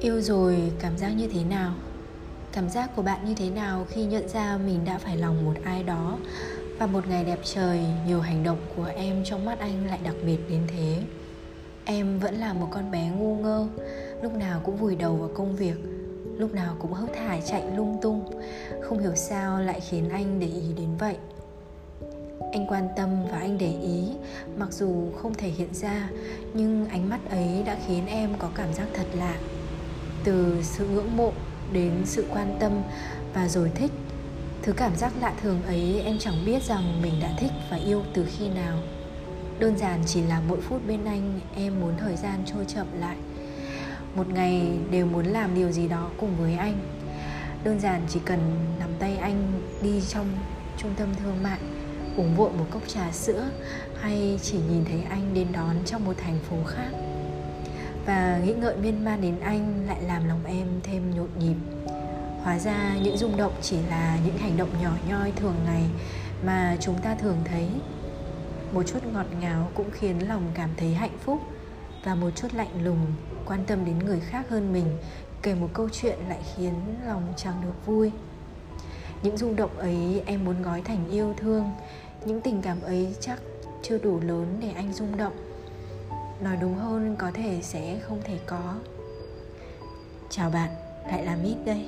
Yêu rồi cảm giác như thế nào? Cảm giác của bạn như thế nào khi nhận ra mình đã phải lòng một ai đó và một ngày đẹp trời, nhiều hành động của em trong mắt anh lại đặc biệt đến thế. Em vẫn là một con bé ngu ngơ, lúc nào cũng vùi đầu vào công việc, lúc nào cũng hớt hải chạy lung tung, không hiểu sao lại khiến anh để ý đến vậy. Anh quan tâm và anh để ý, mặc dù không thể hiện ra, nhưng ánh mắt ấy đã khiến em có cảm giác thật lạ. Từ sự ngưỡng mộ đến sự quan tâm và rồi thích. Thứ cảm giác lạ thường ấy em chẳng biết rằng mình đã thích và yêu từ khi nào. Đơn giản chỉ là mỗi phút bên anh em muốn thời gian trôi chậm lại. Một ngày đều muốn làm điều gì đó cùng với anh. Đơn giản chỉ cần nắm tay anh đi trong trung tâm thương mại, Uống vội một cốc trà sữa, Hay chỉ nhìn thấy anh đến đón trong một thành phố khác. Và nghĩ ngợi miên man đến anh lại làm lòng em thêm nhộn nhịp. Hóa ra những rung động chỉ là những hành động nhỏ nhoi thường ngày mà chúng ta thường thấy. Một chút ngọt ngào cũng khiến lòng cảm thấy hạnh phúc và một chút lạnh lùng quan tâm đến người khác hơn mình kể một câu chuyện lại khiến lòng chẳng được vui. Những rung động ấy em muốn gói thành yêu thương. Những tình cảm ấy chắc chưa đủ lớn để anh rung động nói đúng hơn có thể sẽ không thể có. Chào bạn, lại là mít đây.